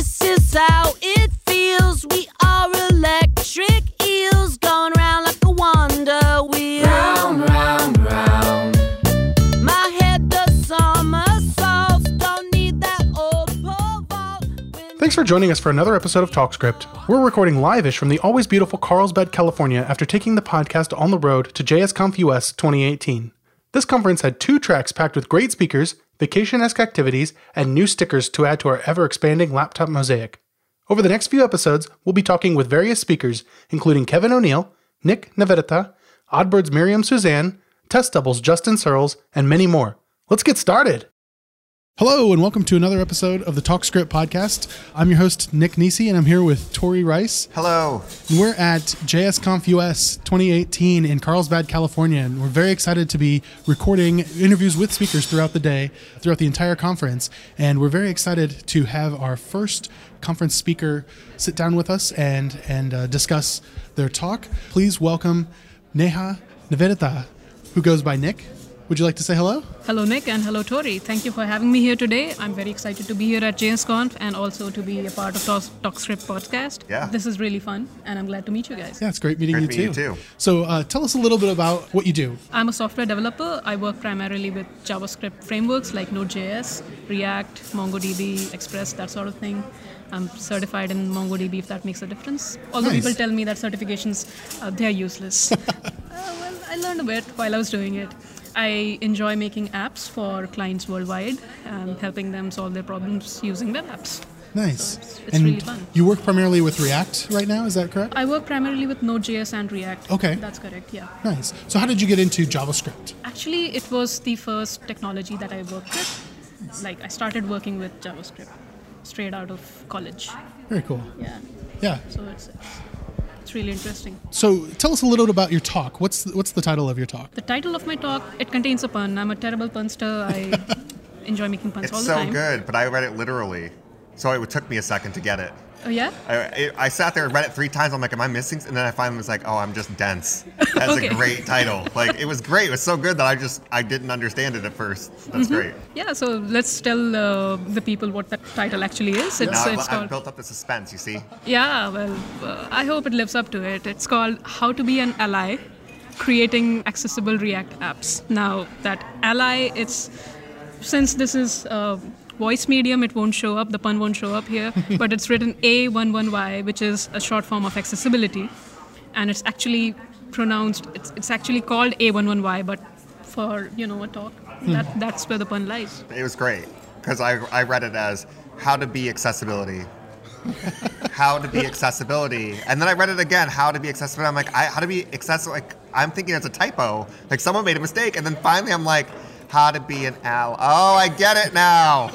This is how it feels. We are electric eels going round like a wonder wheel. Round, round, round. My head does somersaults. Don't need that old pole vault. Thanks for joining us for another episode of TalkScript. We're recording live-ish from the always beautiful Carlsbad, California after taking the podcast on the road to JSConf US 2018. This conference had two tracks packed with great speakers, vacation-esque activities, and new stickers to add to our ever-expanding laptop mosaic. Over the next few episodes, we'll be talking with various speakers, including Kevin O'Neill, Nick Nivedita, Oddbird's Miriam Suzanne, Test Double's Justin Searls, and many more. Let's get started! Hello, and welcome to another episode of the TalkScript podcast. I'm your host, Nick Nisi, and I'm here with Tori Rice. Hello. We're at JSConf US 2018 in Carlsbad, California, and we're very excited to be recording interviews with speakers throughout the day, throughout the entire conference. And we're very excited to have our first conference speaker sit down with us and and uh, discuss their talk. Please welcome Neha Nivedita, who goes by Nick. Would you like to say hello? Hello, Nick, and hello, Tori. Thank you for having me here today. I'm very excited to be here at JSConf and also to be a part of Talk, TalkScript podcast. Yeah. This is really fun, and I'm glad to meet you guys. Yeah, it's great meeting Great you, to too. meet you, too. So, uh, tell us a little bit about what you do. I'm a software developer. I work primarily with JavaScript frameworks like Node.js, React, MongoDB, Express, that sort of thing. I'm certified in MongoDB if that makes a difference. Although Nice. people tell me that certifications, uh, they're useless. uh, well, I learned a bit while I was doing it. I enjoy making apps for clients worldwide and helping them solve their problems using web apps. Nice. it's and really fun. you work primarily with React right now, is that correct? I work primarily with Node.js and React. Okay. That's correct, yeah. Nice. So, how did you get into JavaScript? Actually, it was the first technology that I worked with. Like, I started working with JavaScript straight out of college. Very cool. Yeah. Yeah. So it's, it's, it's really interesting. So, tell us a little bit about your talk. What's what's the title of your talk? The title of my talk, it contains a pun. I'm a terrible punster. I enjoy making puns It's all the so time. good, but I read it literally. So it took me a second to get it. Oh, yeah? I, I, sat there and read it three times. I'm like, am I missing? And then I finally was like, oh, I'm just dense. That's Okay. a great title. Like, it was great. It was so good that I just, I didn't understand it at first. That's Mm-hmm. great. Yeah, so let's tell uh, the people what that title actually is. It's, Now I've, it's I've called. built up the suspense, you see? Yeah, well, uh, I hope it lives up to it. It's called How to Be an Ally Creating Accessible React Apps. Now, that ally, it's since this is a voice medium, it won't show up, the pun won't show up here, but it's written A11Y, which is a short form of accessibility. And it's actually pronounced, it's, it's actually called A11Y, but for, you know, a talk, hmm. that, that's where the pun lies. It was great because I, I read it as how to be accessibility. how to be accessibility. And then I read it again, how to be accessible. I'm like, I, how to be accessible. Like, I'm thinking it's a typo. Like, someone made a mistake. And then finally, I'm like, how to be an owl. Oh, I get it now.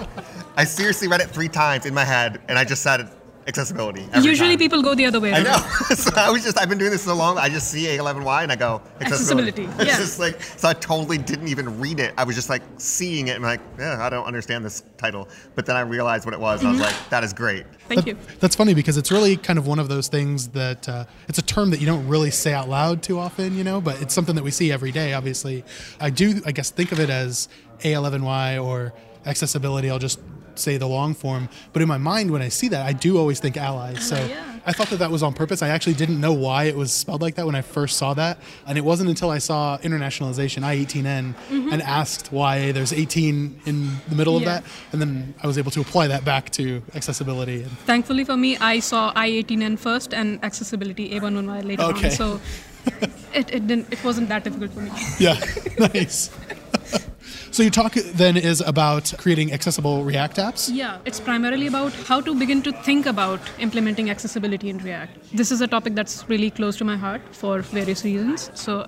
I seriously read it three times in my head, and I just said accessibility. every Usually time. people go the other way I around. know. so I was just, I've been doing this so long, I just see A11Y and I go, accessibility. Accessibility, It's yeah. just like, so I totally didn't even read it. I was just like seeing it and like, yeah, I don't understand this title. But then I realized what it was and I was Mm-hmm. like, that is great. Thank you. That's funny because it's really kind of one of those things that uh, it's a term that you don't really say out loud too often, you know, but it's something that we see every day, obviously. I do, I guess, think of it as A11Y or accessibility. I'll just say the long form. But in my mind, when I see that, I do always think allies. So yeah. I thought that that was on purpose. I actually didn't know why it was spelled like that when I first saw that. And it wasn't until I saw internationalization, I-18N, and asked why there's 18 in the middle of Mm-hmm. That. And then I was able to apply that back to accessibility. And Thankfully for me, I saw I-18N first and accessibility A11Y later Okay. on. So it, it didn't it wasn't that difficult for me. Yeah, nice. so your talk then is about creating accessible React apps. Yeah, it's primarily about how to begin to think about implementing accessibility in React. This is a topic that's really close to my heart for various reasons. So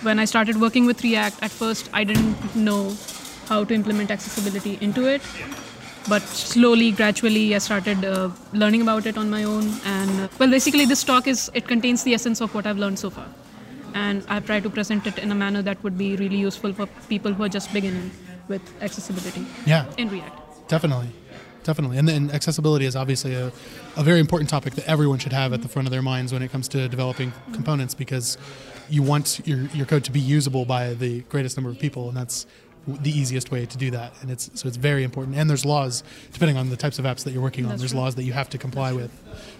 when I started working with React, at first I didn't know how to implement accessibility into it. But slowly, gradually, I started uh, learning about it on my own. And uh, well, basically, this talk is it contains the essence of what I've learned so far, and I've tried to present it in a manner that would be really useful for people who are just beginning with accessibility Yeah, in React. definitely. Definitely. And then accessibility is obviously a, a very important topic that everyone should have at the front of their minds when it comes to developing components because you want your, your code to be usable by the greatest number of people. And that's the easiest way to do that, and it's so it's very important. And there's laws depending on the types of apps that you're working on. That's there's true. laws that you have to comply with.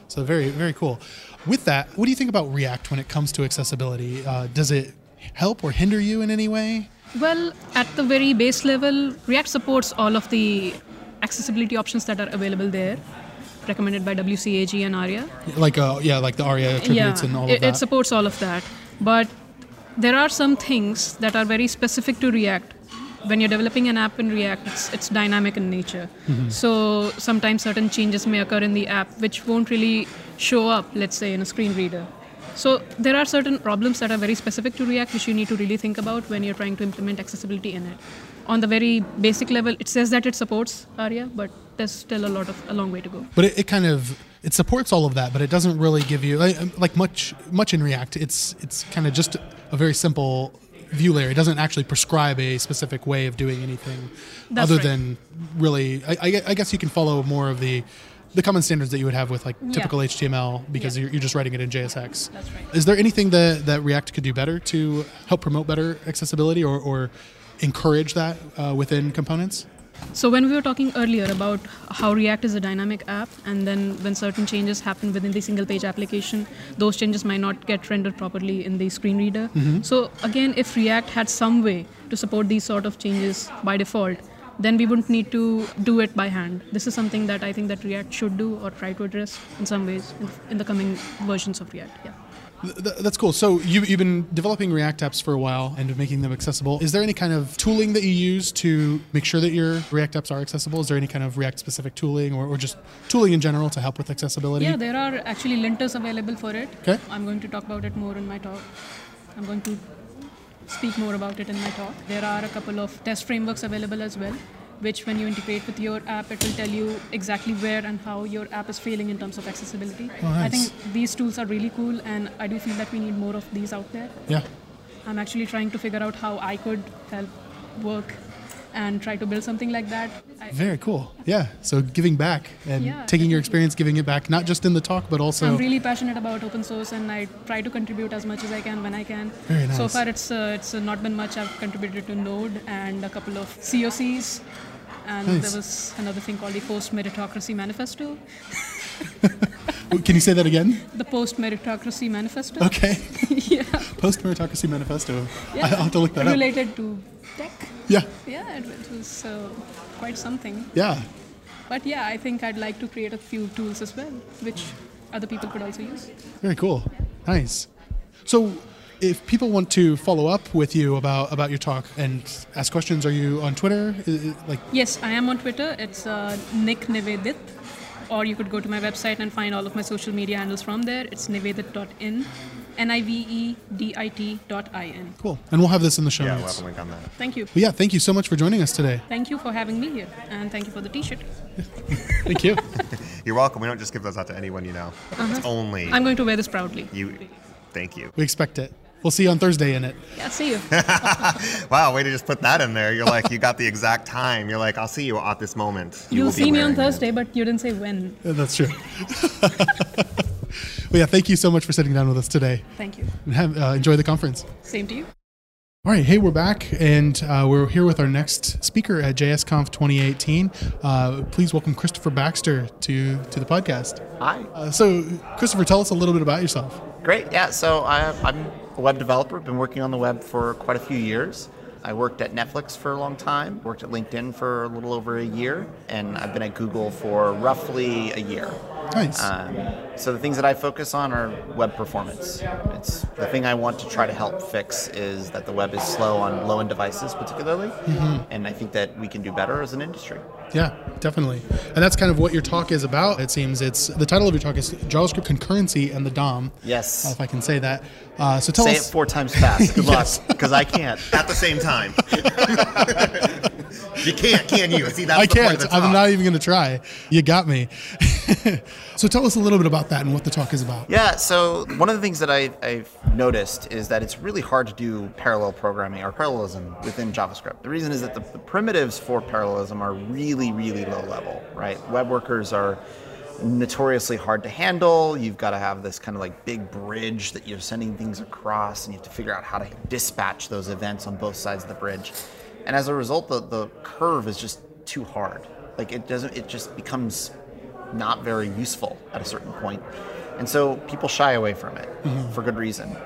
So very very cool. With that, what do you think about React when it comes to accessibility? Uh, does it help or hinder you in any way? Well, at the very base level, React supports all of the accessibility options that are available there, recommended by WCAG and ARIA. Like uh, yeah, like the ARIA attributes and all it, of that. it supports all of that. But there are some things that are very specific to React. When you're developing an app in React, it's, it's dynamic in nature. Mm-hmm. So sometimes certain changes may occur in the app which won't really show up, let's say, in a screen reader. So there are certain problems that are very specific to React which you need to really think about when you're trying to implement accessibility in it. On the very basic level, it says that it supports ARIA, but there's still a lot of a long way to go. but it, it kind of it supports all of that but it doesn't really give you like, like much much in react it's it's kind of just a very simple view layer it doesn't actually prescribe a specific way of doing anything That's other right. than really I, I I guess you can follow more of the the common standards that you would have with like Yeah. typical html because Yeah. you're, you're just writing it in jsx That's right. is there anything that, that react could do better to help promote better accessibility or, or encourage that uh, within components So when we were talking earlier about how React is a dynamic app, and then when certain changes happen within the single page application, those changes might not get rendered properly in the screen reader. So again, if React had some way to support these sort of changes by default, then we wouldn't need to do it by hand. This is something that I think that React should do or try to address in some ways in, the coming versions of React. Yeah. That's cool. So you, you've been developing React apps for a while and making them accessible. Is there any kind of tooling that you use to make sure that your React apps are accessible? Is there any kind of React specific tooling or, or just tooling in general to help with accessibility? Yeah, there are actually linters available for it. Okay. I'm going to talk about it more in my talk. I'm going to speak more about it in my talk. There are a couple of test frameworks available as well, which when you integrate with your app, it will tell you exactly where and how your app is failing in terms of accessibility. Oh, I think these tools are really cool, and I do feel that we need more of these out there. Yeah. I'm actually trying to figure out how I could help work and try to build something like that. Very cool. Yeah. So giving back and Yeah, taking your experience, giving it back, not just in the talk, but also. I'm really passionate about open source, and I try to contribute as much as I can when I can. Very So far, it's uh, it's uh, not been much. I've contributed to Node and a couple of COCs, and Nice. there was another thing called the Post Meritocracy Manifesto. Can you say that again? The Post Meritocracy Manifesto. Okay. yeah. Post Meritocracy Manifesto. yeah. I'll have to look that up. Related to tech. Yeah. Yeah, it, it was uh, quite something. Yeah. But yeah, I think I'd like to create a few tools as well, which other people could also use. Very cool. Nice. So, if people want to follow up with you about about your talk and ask questions, are you on Twitter? Like, Yes, I am on Twitter. It's uh, Nick Nivedit. Or you could go to my website and find all of my social media handles from there. It's nivedit.in, N I V E D I T dot I N. cool. And we'll have this in the show Yeah, we'll have a link on that. Thank you. But yeah, thank you so much for joining us today. Thank you for having me here. And thank you for the t shirt. Thank you. You're welcome. We don't just give those out to anyone you know. Uh-huh. It's only I'm going to wear this proudly. you. Thank you. we expect it. We'll see you on Thursday in it. Yeah, see you. Wow, way to just put that in there. You're like, you got the exact time. You're like, I'll see you at this moment. You You'll will see me on wearing it. Thursday, but you didn't say when. Yeah, That's true. But yeah, thank you so much for sitting down with us today. Thank you. And have, uh, enjoy the conference. Same to you. All right, hey, we're back, and uh, we're here with our next speaker at JSConf 2018. Uh, please welcome Kristofer Baxter to to the podcast. Hi. Uh, so, Kristofer, tell us a little bit about yourself. Great. Yeah. So I, I'm a web developer. Been working on the web for quite a few years. I worked at Netflix for a long time. Worked at LinkedIn for a little over a year, and I've been at Google for roughly a year. Nice. Um, so the things that I focus on are web performance. It's the thing I want to try to help fix is that the web is slow on low-end devices, particularly, and I think that we can do better as an industry. Yeah, definitely. And that's kind of what your talk is about. It seems it's the title of your talk is JavaScript concurrency and the DOM. Yes. If I can say that. Uh, so tell Say us. it four times fast. Good luck, because I can't. At the same time. you can't, can you? See, that's I the can't. of the I'm not even going to try. You got me. so tell us a little bit about that and what the talk is about. Yeah, so one of the things that I, I've noticed is that it's really hard to do parallel programming or parallelism within JavaScript. The reason is that the, the primitives for parallelism are really, really low level, right? Web workers are notoriously hard to handle. You've got to have this kind of like big bridge that you're sending things across, and you have to figure out how to dispatch those events on both sides of the bridge. And as a result, the, the curve is just too hard. Like it doesn't, it just becomes not very useful at a certain point. And so people shy away from it mm-hmm. for good reason.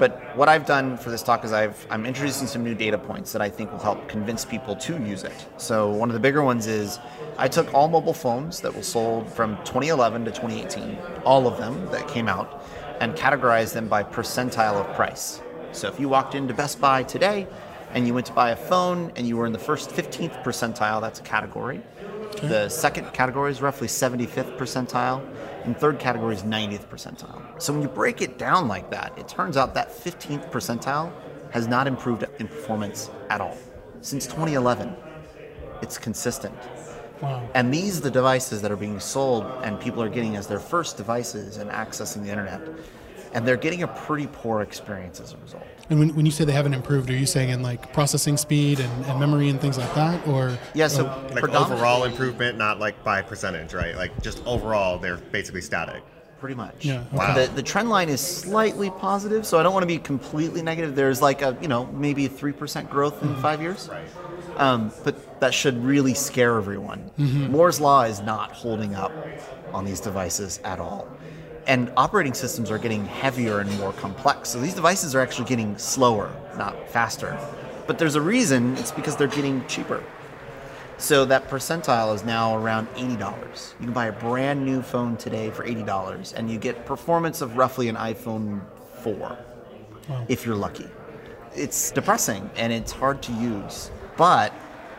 But what I've done for this talk is I've, I'm introducing some new data points that I think will help convince people to use it. So one of the bigger ones is I took all mobile phones that were sold from 2011 to 2018, all of them that came out, and categorized them by percentile of price. So if you walked into Best Buy today and you went to buy a phone and you were in the first 15th percentile, that's a category. The second category is roughly 75th percentile, and third category is 90th percentile. So when you break it down like that, it turns out that 15th percentile has not improved in performance at all. Since 2011, it's consistent. Wow. And these are the devices that are being sold and people are getting as their first devices and accessing the internet. And they're getting a pretty poor experience as a result. And when, when you say they haven't improved, are you saying in like processing speed and, and memory and things like that, or Yeah, so Like overall improvement, not like by percentage, right? Like just overall, they're basically static. Pretty much. Yeah, okay. Wow. The, the trend line is slightly positive, so I don't want to be completely negative. There's like a, you know, maybe 3% growth in five years. Right. Um, but that should really scare everyone. Mm-hmm. Moore's Law is not holding up on these devices at all. And operating systems are getting heavier and more complex. So these devices are actually getting slower, not faster. But there's a reason, it's because they're getting cheaper. So that percentile is now around $80. You can buy a brand new phone today for $80 and you get performance of roughly an iPhone 4 if you're lucky. It's depressing and it's hard to use. But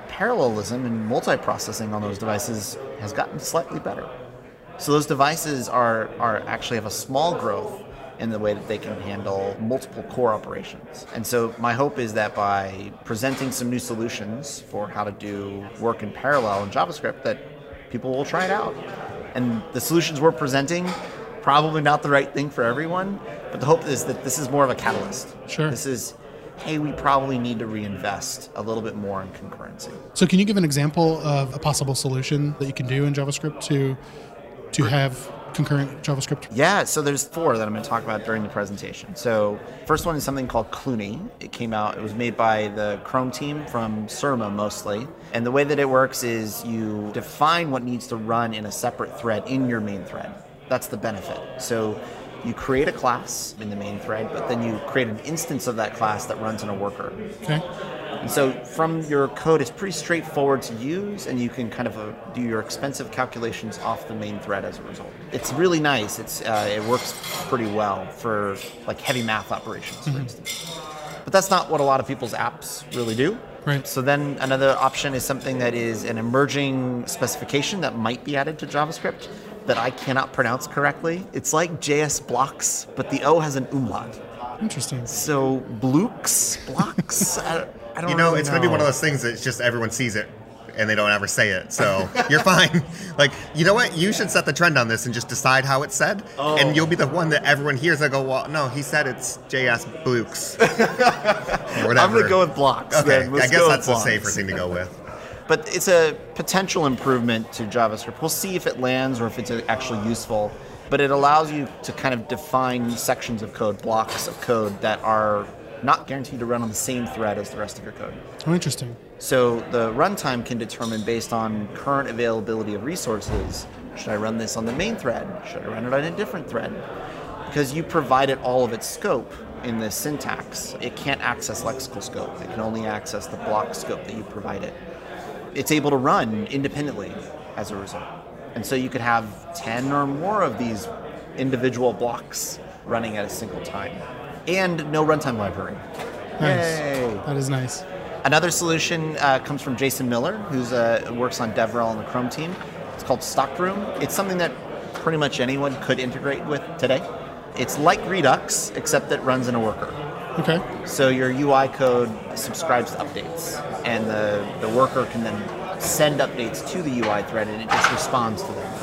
parallelism and multiprocessing on those devices has gotten slightly better. So those devices are, are actually have a small growth in the way that they can handle multiple core operations. And so my hope is that by presenting some new solutions for how to do work in parallel in JavaScript that people will try it out. And the solutions we're presenting probably not the right thing for everyone, but the hope is that this is more of a catalyst. Sure. This is hey, we probably need to reinvest a little bit more in concurrency. So, can you give an example of a possible solution that you can do in JavaScript to to have concurrent JavaScript? Yeah, so there's four that I'm going to talk about during the presentation. So first one is something called Clooney. It came out. It was made by the Chrome team from Surma mostly. And the way that it works is you define what needs to run in a separate thread in your main thread. That's the benefit. So you create a class in the main thread, but then you create an instance of that class that runs in a worker. Okay. And so from your code, it's pretty straightforward to use, and you can kind of uh, do your expensive calculations off the main thread as a result. It's really nice. It's uh, it works pretty well for like heavy math operations, for instance. But that's not what a lot of people's apps really do. Right. So then another option is something that is an emerging specification that might be added to JavaScript that I cannot pronounce correctly. It's like JS blocks, but the O has an umlaut. Interesting. So blooks, blocks. I, don't- You know, really it's gonna be one of those things that it's just everyone sees it and they don't ever say it. So you're fine. Like, you know what? You should set the trend on this and just decide how it's said. Oh. And you'll be the one that everyone hears that go, well, no, he said it's JS Blukes. whatever. I'm gonna go with blocks. Okay, then. Let's I guess go that's a blocks. safer thing to go with. But it's a potential improvement to JavaScript. We'll see if it lands or if it's actually useful. But it allows you to kind of define sections of code, blocks of code that are not guaranteed to run on the same thread as the rest of your code. Oh, interesting. So the runtime can determine based on current availability of resources. Should I run this on the main thread? Should I run it on a different thread? Because you provided all of its scope in the syntax. It can't access lexical scope. It can only access the block scope that you provided. It's able to run independently as a result. And so you could have 10 or more of these individual blocks running at a single time. And no runtime library. Nice. Yay. That is nice. Another solution uh, comes from Jason Miller, who uh, works on DevRel on the Chrome team. It's called Stockroom. It's something that pretty much anyone could integrate with today. It's like Redux, except that runs in a worker. Okay. So your UI code subscribes to updates, and the, the worker can then send updates to the UI thread, and it just responds to them.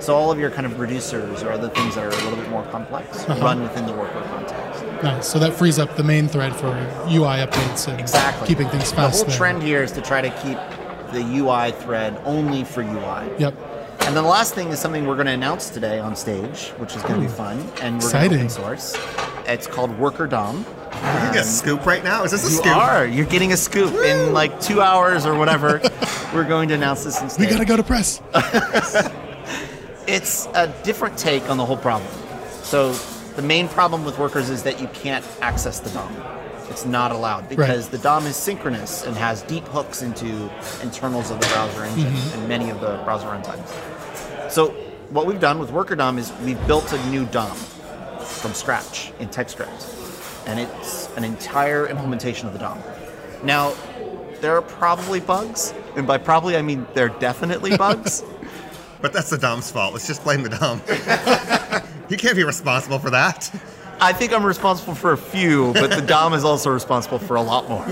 So all of your kind of reducers or other things that are a little bit more complex run within the worker context. Nice. So that frees up the main thread for UI updates and Exactly. keeping things fast. The whole there. trend here is to try to keep the UI thread only for UI. Yep. And then the last thing is something we're going to announce today on stage, which is going to be fun, and we're going Exciting. to open source. It's called Worker DOM. Are you getting a um, scoop right now? Is this a You scoop? are. You're getting a scoop in like two hours or whatever. We're going to announce this instead. We gotta go to press. It's a different take on the whole problem. So the main problem with workers is that you can't access the DOM. It's not allowed because the DOM is synchronous and has deep hooks into internals of the browser engine mm-hmm. and many of the browser runtimes. So what we've done with Worker DOM is we've built a new DOM from scratch in TypeScript. And it's an entire implementation of the DOM. Now, there are probably bugs, and by probably I mean there are definitely bugs. But that's the Dom's fault. Let's just blame the Dom. he can't be responsible for that. I think I'm responsible for a few, but the DOM is also responsible for a lot more.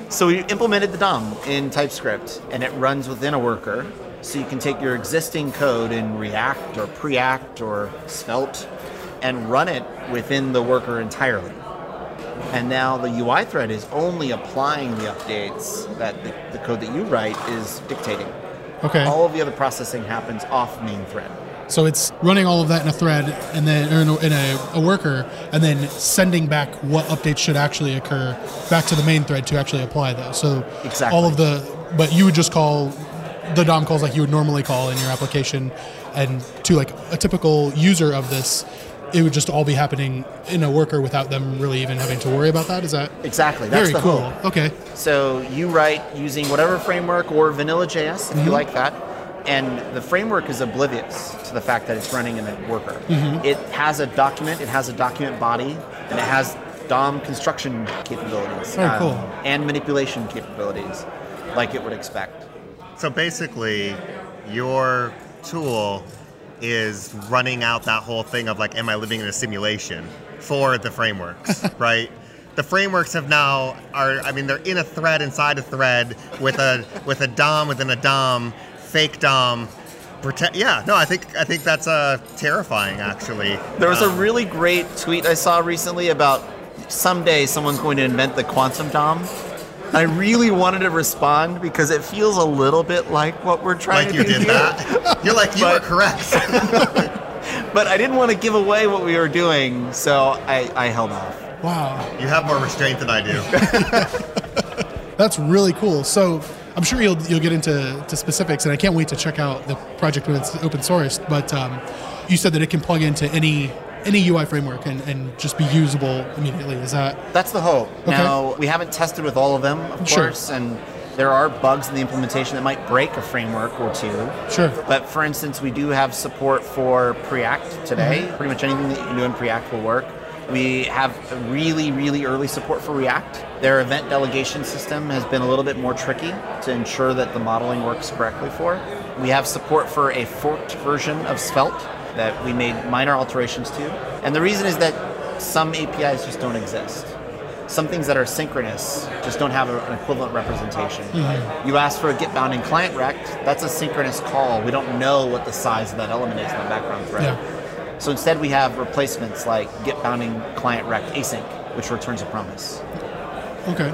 so we implemented the DOM in TypeScript, and it runs within a worker. So you can take your existing code in React or Preact or Svelte and run it within the worker entirely. And now the UI thread is only applying the updates that the, the code that you write is dictating. Okay. All of the other processing happens off main thread. So it's running all of that in a thread and then or in, a, in a, a worker, and then sending back what updates should actually occur back to the main thread to actually apply those. So Exactly. all of the, but you would just call the DOM calls like you would normally call in your application, and to like a typical user of this, it would just all be happening in a worker without them really even having to worry about that. Is that Exactly. That's very the cool? hope. Okay. So you write using whatever framework or vanilla JS if you mm-hmm. like that. And the framework is oblivious to the fact that it's running in a worker. Mm-hmm. It has a document, it has a document body, and it has DOM construction capabilities Very cool. Um, and manipulation capabilities, like it would expect. So basically, your tool is running out that whole thing of like, am I living in a simulation for the frameworks, right? The frameworks have now are I mean they're in a thread inside a thread with a with a DOM within a DOM, fake DOM. Protect, yeah, no, I think I think that's uh, terrifying actually. There was a Um, really great tweet I saw recently about someday someone's going to invent the quantum DOM. I really wanted to respond because it feels a little bit like what we're trying like to do. Like you did here. that. You're like you were But- correct. But I didn't want to give away what we were doing, so I, I held off. Wow. you have more restraint than I do. That's really cool. So I'm sure you'll you'll get into to specifics, and I can't wait to check out the project when it's open source. But um, you said that it can plug into any any UI framework and, and just be usable immediately. Is that That's the hope. Now, we haven't tested with all of them, of Sure. course, and there are bugs in the implementation that might break a framework or two. sure? But for instance, we do have support for Preact today. Mm-hmm. Pretty much anything that you can do in Preact will work. We have really, really early support for React. Their event delegation system has been a little bit more tricky to ensure that the modeling works correctly for. We have support for a forked version of Svelte that we made minor alterations to. And the reason is that some APIs just don't exist. Some things that are synchronous just don't have a- an equivalent representation. Mm-hmm. You ask for a get bounding client rect, that's a synchronous call. We don't know what the size of that element is in the background thread. Yeah. So instead, we have replacements like get bounding client rect async, which returns a promise. Okay.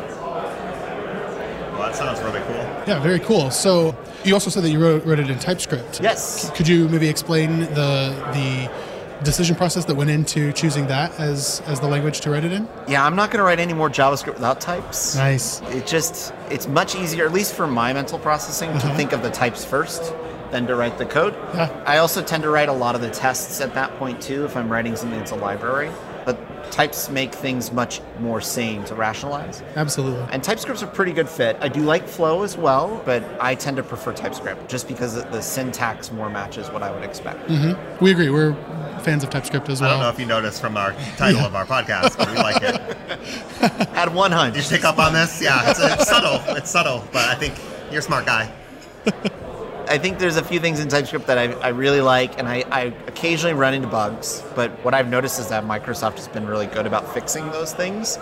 That sounds really cool. Yeah, very cool. So you also said that you wrote, wrote it in TypeScript. Yes. Could you maybe explain the the decision process that went into choosing that as as the language to write it in? Yeah, I'm not going to write any more JavaScript without types. Nice. It just it's much easier, at least for my mental processing, to uh-huh. think of the types first than to write the code. Yeah. I also tend to write a lot of the tests at that point too if I'm writing something that's a library. But types make things much more sane to rationalize. Absolutely. And TypeScript's a pretty good fit. I do like Flow as well, but I tend to prefer TypeScript just because the syntax more matches what I would expect. Mm-hmm. We agree. We're fans of TypeScript as well. I don't know if you noticed from our title of our podcast, but we like it. Add one hunch. Did you pick up on this? Yeah, it's, it's subtle. It's subtle, but I think you're a smart guy. I think there's a few things in TypeScript that I, I really like, and I, I occasionally run into bugs. But what I've noticed is that Microsoft has been really good about fixing those things,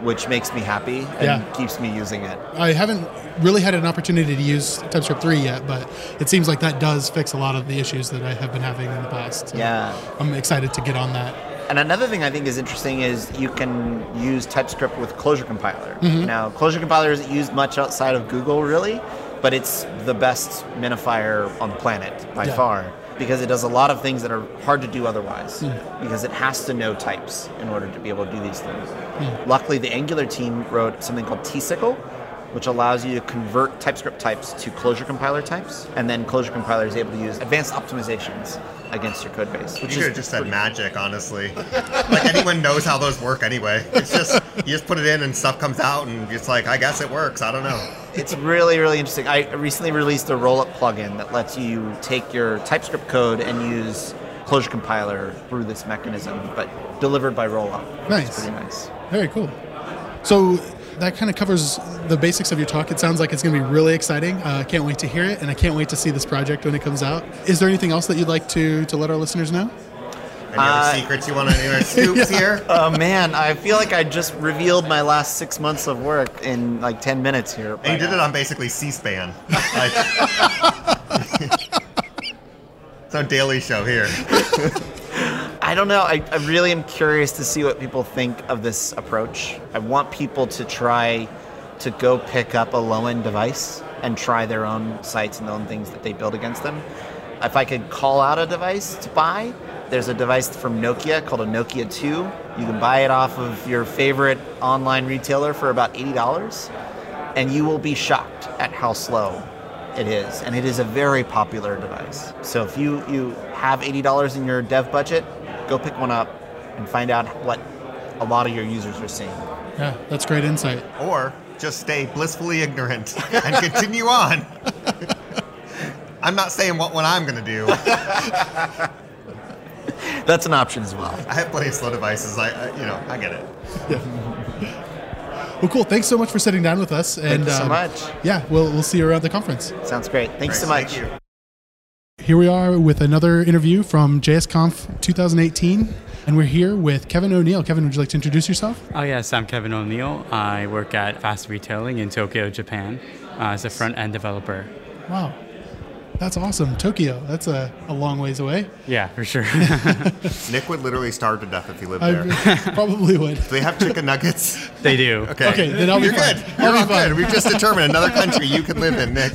which makes me happy and Yeah. keeps me using it. I haven't really had an opportunity to use TypeScript 3 yet, but it seems like that does fix a lot of the issues that I have been having in the past. So Yeah. I'm excited to get on that. And another thing I think is interesting is you can use TypeScript with Closure Compiler. Mm-hmm. Now, Closure Compiler isn't used much outside of Google, really, but it's the best minifier on the planet by Yeah. far. because it does a lot of things that are hard to do otherwise hmm. because it has to know types in order to be able to do these things. Hmm. Luckily, the Angular team wrote something called tsickle, which allows you to convert TypeScript types to Closure compiler types, and then Closure compiler is able to use advanced optimizations against your code base. Which You Which could is have just said pretty- magic, honestly. like anyone knows how those work anyway. It's just you just put it in and stuff comes out, and it's like I guess it works. I don't know. It's really, really interesting. I recently released a rollup plugin that lets you take your TypeScript code and use Closure compiler through this mechanism, but delivered by rollup. Nice. pretty nice. Very cool. So that kind of covers the basics of your talk. It sounds like it's going to be really exciting. Uh, I can't wait to hear it, and I can't wait to see this project when it comes out. Is there anything else that you'd like to to let our listeners know? Any other uh, secrets you want to, any other scoops here? Oh man, I feel like I just revealed my last six months of work in like 10 minutes here. And you did it uh, on basically C-SPAN. Like, it's our daily show here. I don't know. I, I really am curious to see what people think of this approach. I want people to try to go pick up a low end device and try their own sites and their own things that they build against them. If I could call out a device to buy, there's a device from Nokia called a Nokia 2. You can buy it off of your favorite online retailer for about $80, and you will be shocked at how slow it is. And it is a very popular device. So if you, you have $80 in your dev budget, go pick one up and find out what a lot of your users are seeing. Yeah, that's great insight. Or just stay blissfully ignorant and continue on. I'm not saying what one I'm going to do. That's an option as well. I have plenty of slow devices. I, I you know, I get it. Well, cool. Thanks so much for sitting down with us. And you so um, much. Yeah, we'll we'll see you around the conference. Sounds great. Thanks so much. Thank you. Here we are with another interview from JSConf 2018, and we're here with Kevin O'Neill. Kevin, would you like to introduce yourself? Oh yes, I'm Kevin O'Neill. I work at Fast Retailing in Tokyo, Japan, uh, as a front end developer. Wow, that's awesome. Tokyo. That's a, a long ways away. Yeah, for sure. Nick would literally starve to death if he lived I there. probably would. Do they have chicken nuggets? they do. Okay. Okay, then I'll be You're fine. good. I'll You're be all fine. good. We've just determined another country you could live in, Nick.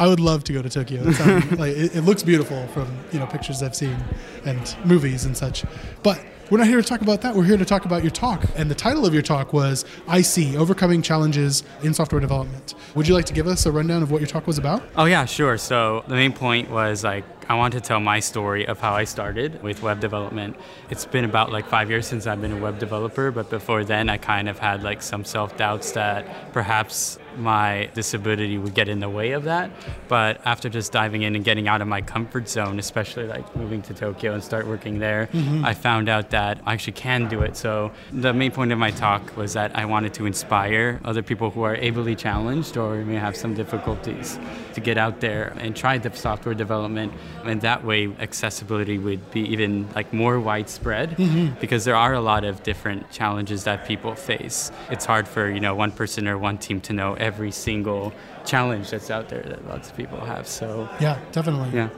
I would love to go to Tokyo. It, sounds, like, it, it looks beautiful from you know pictures I've seen and movies and such. But we're not here to talk about that. We're here to talk about your talk. And the title of your talk was "I IC Overcoming Challenges in Software Development. Would you like to give us a rundown of what your talk was about? Oh yeah, sure. So the main point was like I want to tell my story of how I started with web development. It's been about like five years since I've been a web developer, but before then I kind of had like some self doubts that perhaps my disability would get in the way of that. But after just diving in and getting out of my comfort zone, especially like moving to Tokyo and start working there, mm-hmm. I found out that I actually can do it. So the main point of my talk was that I wanted to inspire other people who are ably challenged or may have some difficulties to get out there and try the software development. And that way accessibility would be even like more widespread mm-hmm. because there are a lot of different challenges that people face. It's hard for, you know, one person or one team to know every single challenge that's out there that lots of people have. So Yeah, definitely. yeah.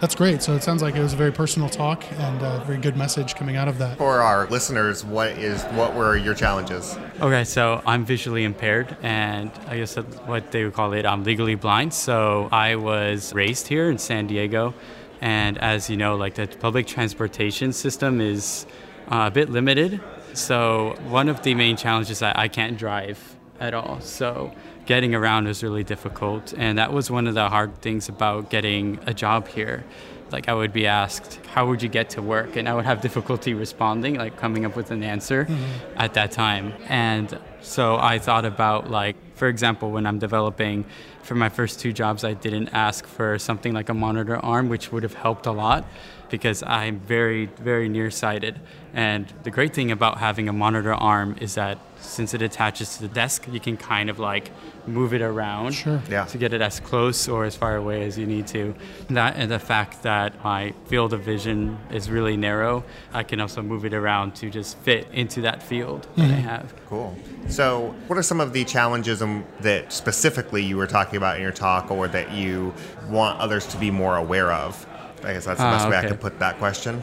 That's great. So it sounds like it was a very personal talk and a very good message coming out of that. For our listeners, what is what were your challenges? Okay, so I'm visually impaired, and I guess what they would call it, I'm legally blind. So I was raised here in San Diego, and as you know, like the public transportation system is uh, a bit limited. So one of the main challenges is that I can't drive at all. So getting around is really difficult, and that was one of the hard things about getting a job here. Like I would be asked, "How would you get to work?" and I would have difficulty responding, like coming up with an answer mm-hmm. at that time. And so I thought about like, for example, when I'm developing for my first two jobs, I didn't ask for something like a monitor arm, which would have helped a lot because I'm very, very nearsighted. And the great thing about having a monitor arm is that since it attaches to the desk, you can kind of like move it around Sure. Yeah. to get it as close or as far away as you need to. That and the fact that my field of vision is really narrow, I can also move it around to just fit into that field that I have. Cool. So, what are some of the challenges um, that specifically you were talking about in your talk, or that you want others to be more aware of? I guess that's the Ah, best way I could put that question.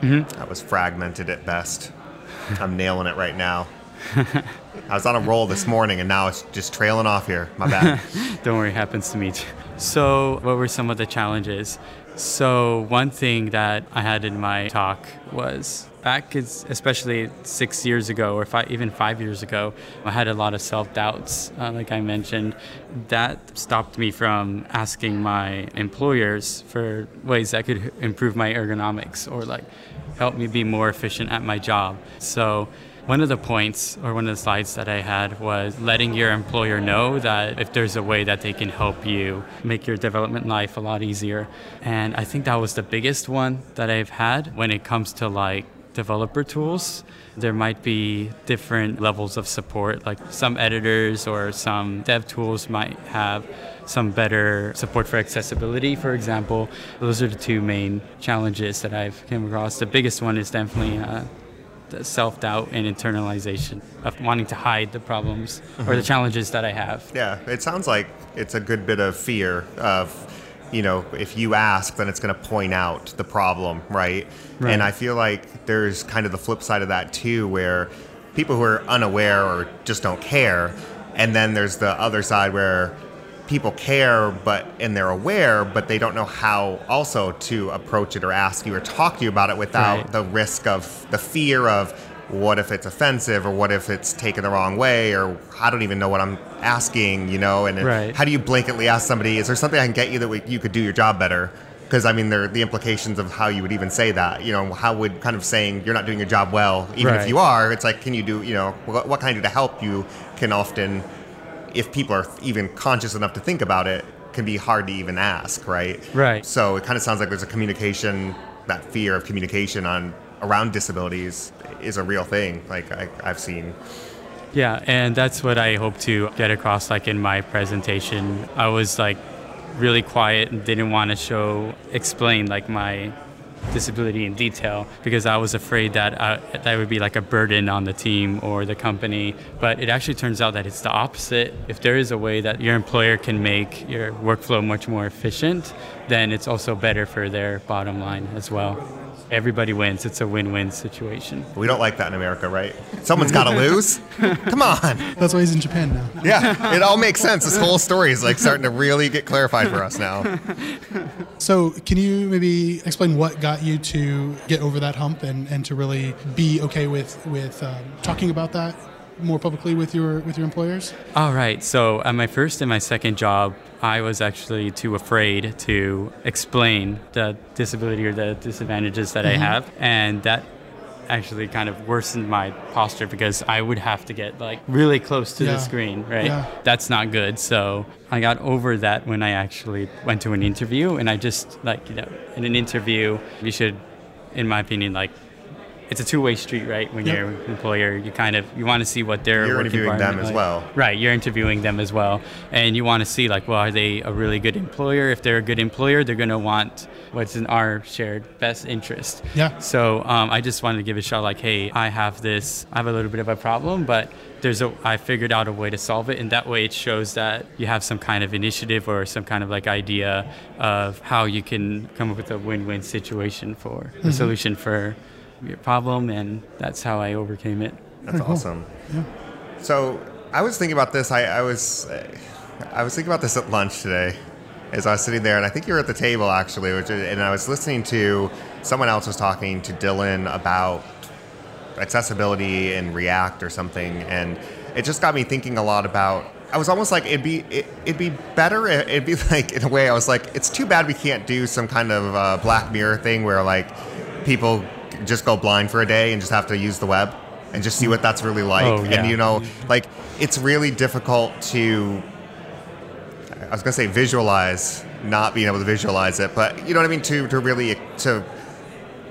That was fragmented at best. I'm nailing it right now. I was on a roll this morning, and now it's just trailing off here. My bad. Don't worry, it happens to me too. So, what were some of the challenges? So one thing that I had in my talk was back, especially six years ago or five, even five years ago, I had a lot of self doubts. Uh, like I mentioned, that stopped me from asking my employers for ways that could improve my ergonomics or like help me be more efficient at my job. So one of the points or one of the slides that I had was letting your employer know that if there's a way that they can help you make your development life a lot easier. And I think that was the biggest one that I've had when it comes to like developer tools. There might be different levels of support, like some editors or some dev tools might have some better support for accessibility, for example. Those are the two main challenges that I've come across. The biggest one is definitely uh, self doubt and internalization of wanting to hide the problems or the mm-hmm. challenges that I have. Yeah, it sounds like it's a good bit of fear of, you know, if you ask, then it's going to point out the problem, right? Right. And I feel like there's kind of the flip side of that too, where people who are unaware or just don't care, and then there's the other side where people care but and they're aware but they don't know how also to approach it or ask you or talk to you about it without Right. the risk of the fear of what if it's offensive or what if it's taken the wrong way or I don't even know what I'm asking, you know, and Right. how do you blanketly ask somebody, is there something I can get you that we, you could do your job better? Because I mean, there the implications of how you would even say that. You know, how would kind of saying you're not doing your job well, even if you are, it's like, can you do, you know, what, what can I do to help you? Can often, if people are even conscious enough to think about it, can be hard to even ask, right? Right. So it kind of sounds like there's a communication, that fear of communication on around disabilities is a real thing. Like I, I've seen. Yeah, and that's what I hope to get across like in my presentation. I was like really quiet and didn't want to show explain like my disability in detail because I was afraid that that would be like a burden on the team or the company. But it actually turns out that it's the opposite. If there is a way that your employer can make your workflow much more efficient, then it's also better for their bottom line as well. Everybody wins. It's a win-win situation. We don't like that in America, right? Someone's got to lose. Come on. That's why he's in Japan now. Yeah, it all makes sense. This whole story is like starting to really get clarified for us now. So, can you maybe explain what got you to get over that hump and, and to really be okay with with um, talking about that more publicly with your with your employers? All right. So at my first and my second job, I was actually too afraid to explain the disability or the disadvantages that I mm-hmm. have, and that actually kind of worsened my posture because I would have to get like really close to Yeah. the screen, right? Yeah. That's not good. So I got over that when I actually went to an interview, and I just like you know, in an interview, you should, in my opinion, like. It's a two-way street, right? When Yep. you're an employer, you kind of you want to see what their You're interviewing them as like. well. Right, you're interviewing them as well, and you want to see like, well, are they a really good employer? If they're a good employer, they're gonna want what's in our shared best interest. Yeah. So um, I just wanted to give a shot, like, hey, I have this, I have a little bit of a problem, but there's a, I figured out a way to solve it, and that way it shows that you have some kind of initiative or some kind of like idea of how you can come up with a win-win situation for a solution for problem, and that's how I overcame it. That's awesome. Yeah. So I was thinking about this. I, I was I was thinking about this at lunch today, as I was sitting there, and I think you were at the table actually, which, and I was listening to someone else was talking to Dylan about accessibility in React or something, and it just got me thinking a lot about. I was almost like it'd be it, it'd be better. It'd be like in a way I was like, it's too bad we can't do some kind of uh, Black Mirror thing where like people just go blind for a day and just have to use the web and just see what that's really like. Oh, yeah. And you know, like it's really difficult to. I was gonna say visualize, not being able to visualize it, but you know what I mean. To to really to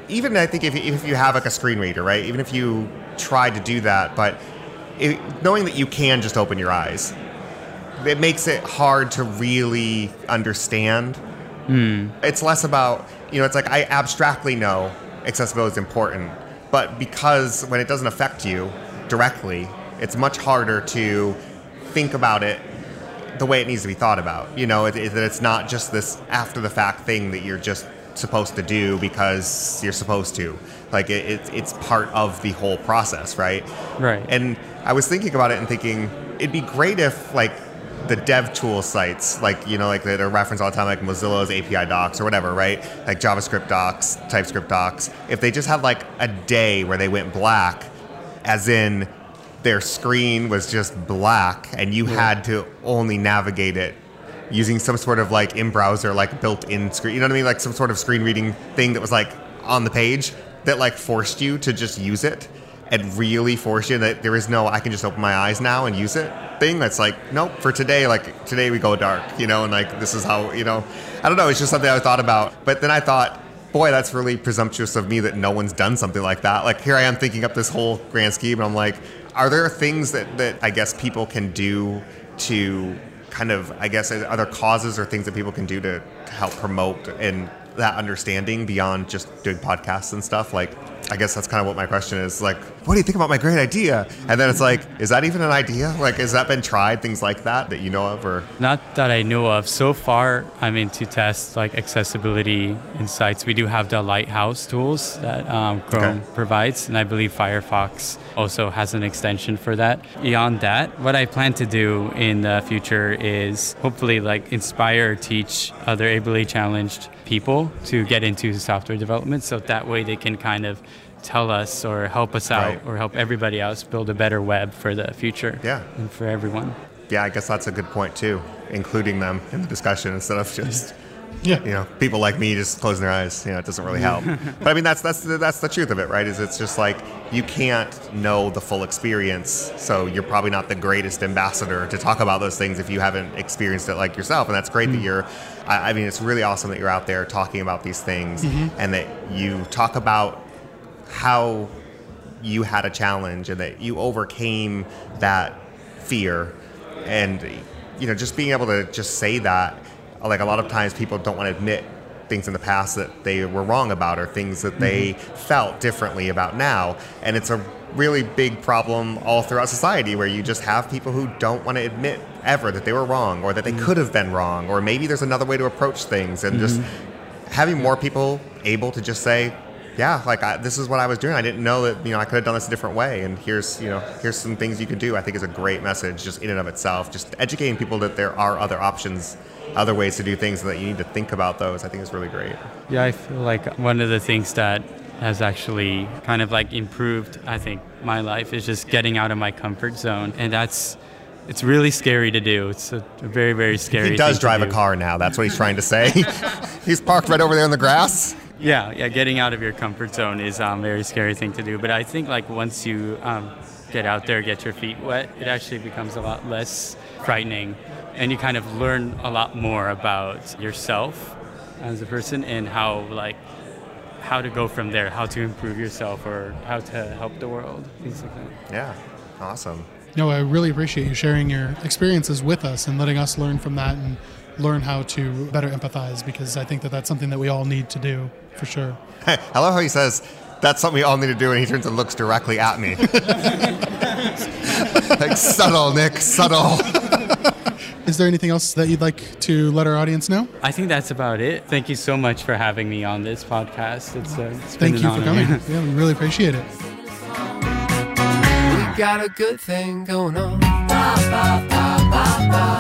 even I think if, if you have like a screen reader, right? Even if you try to do that, but it, knowing that you can just open your eyes, it makes it hard to really understand. Hmm. It's less about you know. It's like I abstractly know accessibility is important, but because when it doesn't affect you directly, it's much harder to think about it the way it needs to be thought about. You know, it, it, that it's not just this after the fact thing that you're just supposed to do because you're supposed to. Like it, it, it's part of the whole process, right? Right. And I was thinking about it and thinking it'd be great if like the dev tool sites, like you know, like that are referenced all the time, like Mozilla's API docs or whatever, right? Like JavaScript docs, TypeScript docs. If they just had like a day where they went black, as in their screen was just black and you had to only navigate it using some sort of like in browser like built-in screen you know what i mean like some sort of screen reading thing that was like on the page that like forced you to just use it and really forced you that there is no i can just open my eyes now and use it thing that's like nope for today like today we go dark you know and like this is how you know i don't know it's just something i thought about but then i thought boy that's really presumptuous of me that no one's done something like that like here i am thinking up this whole grand scheme and i'm like are there things that, that I guess people can do to kind of, I guess, other causes or things that people can do to, to help promote and that understanding beyond just doing podcasts and stuff? Like, I guess that's kind of what my question is. Like, what do you think about my great idea? And then it's like, is that even an idea? Like, has that been tried? Things like that that you know of, or Not that I know of. So far, I mean, to test like accessibility insights, we do have the Lighthouse tools that um, Chrome Okay. provides, and I believe Firefox also has an extension for that. Beyond that, what I plan to do in the future is hopefully like inspire or teach other ably challenged people to get into software development, so that way they can kind of tell us or help us out Right. or help everybody else build a better web for the future Yeah. and for everyone. yeah, I guess that's a good point too, including them in the discussion instead of just Yeah. you know people like me just closing their eyes. You know, it doesn't really help. but I mean, that's that's the, that's the truth of it, right? Is it's just like you can't know the full experience, so you're probably not the greatest ambassador to talk about those things if you haven't experienced it like yourself. And that's great that mm. you're. I, I mean, it's really awesome that you're out there talking about these things mm-hmm. and that you talk about how you had a challenge and that you overcame that fear. And you know just being able to just say that like a lot of times people don't want to admit things in the past that they were wrong about or things that they mm-hmm. felt differently about now. And it's a really big problem all throughout society where you just have people who don't want to admit ever that they were wrong or that they mm-hmm. could have been wrong. Or maybe there's another way to approach things and just mm-hmm. having more people able to just say yeah, like I, this is what I was doing. I didn't know that you know I could have done this a different way. And here's you know here's some things you could do. I think is a great message just in and of itself. Just educating people that there are other options, other ways to do things, and that you need to think about those. I think is really great. Yeah, I feel like one of the things that has actually kind of like improved, I think, my life is just getting out of my comfort zone. And that's, it's really scary to do. It's a very, very scary He does drive a car now. That's what he's trying to say. he's parked right over there in the grass. Yeah, yeah, getting out of your comfort zone is um, a very scary thing to do. But I think like once you um, get out there, get your feet wet, it actually becomes a lot less frightening. And you kind of learn a lot more about yourself as a person and how like how to go from there, how to improve yourself or how to help the world, things like that. Yeah, awesome. No, I really appreciate you sharing your experiences with us and letting us learn from that and learn how to better empathize because I think that that's something that we all need to do for sure. I love how he says that's something we all need to do, and he turns and looks directly at me. like subtle, Nick, subtle. Is there anything else that you'd like to let our audience know? I think that's about it. Thank you so much for having me on this podcast. It's, uh, it's been Thank an you for honor. coming. yeah, we really appreciate it. We got a good thing going on. Ba, ba, ba, ba, ba.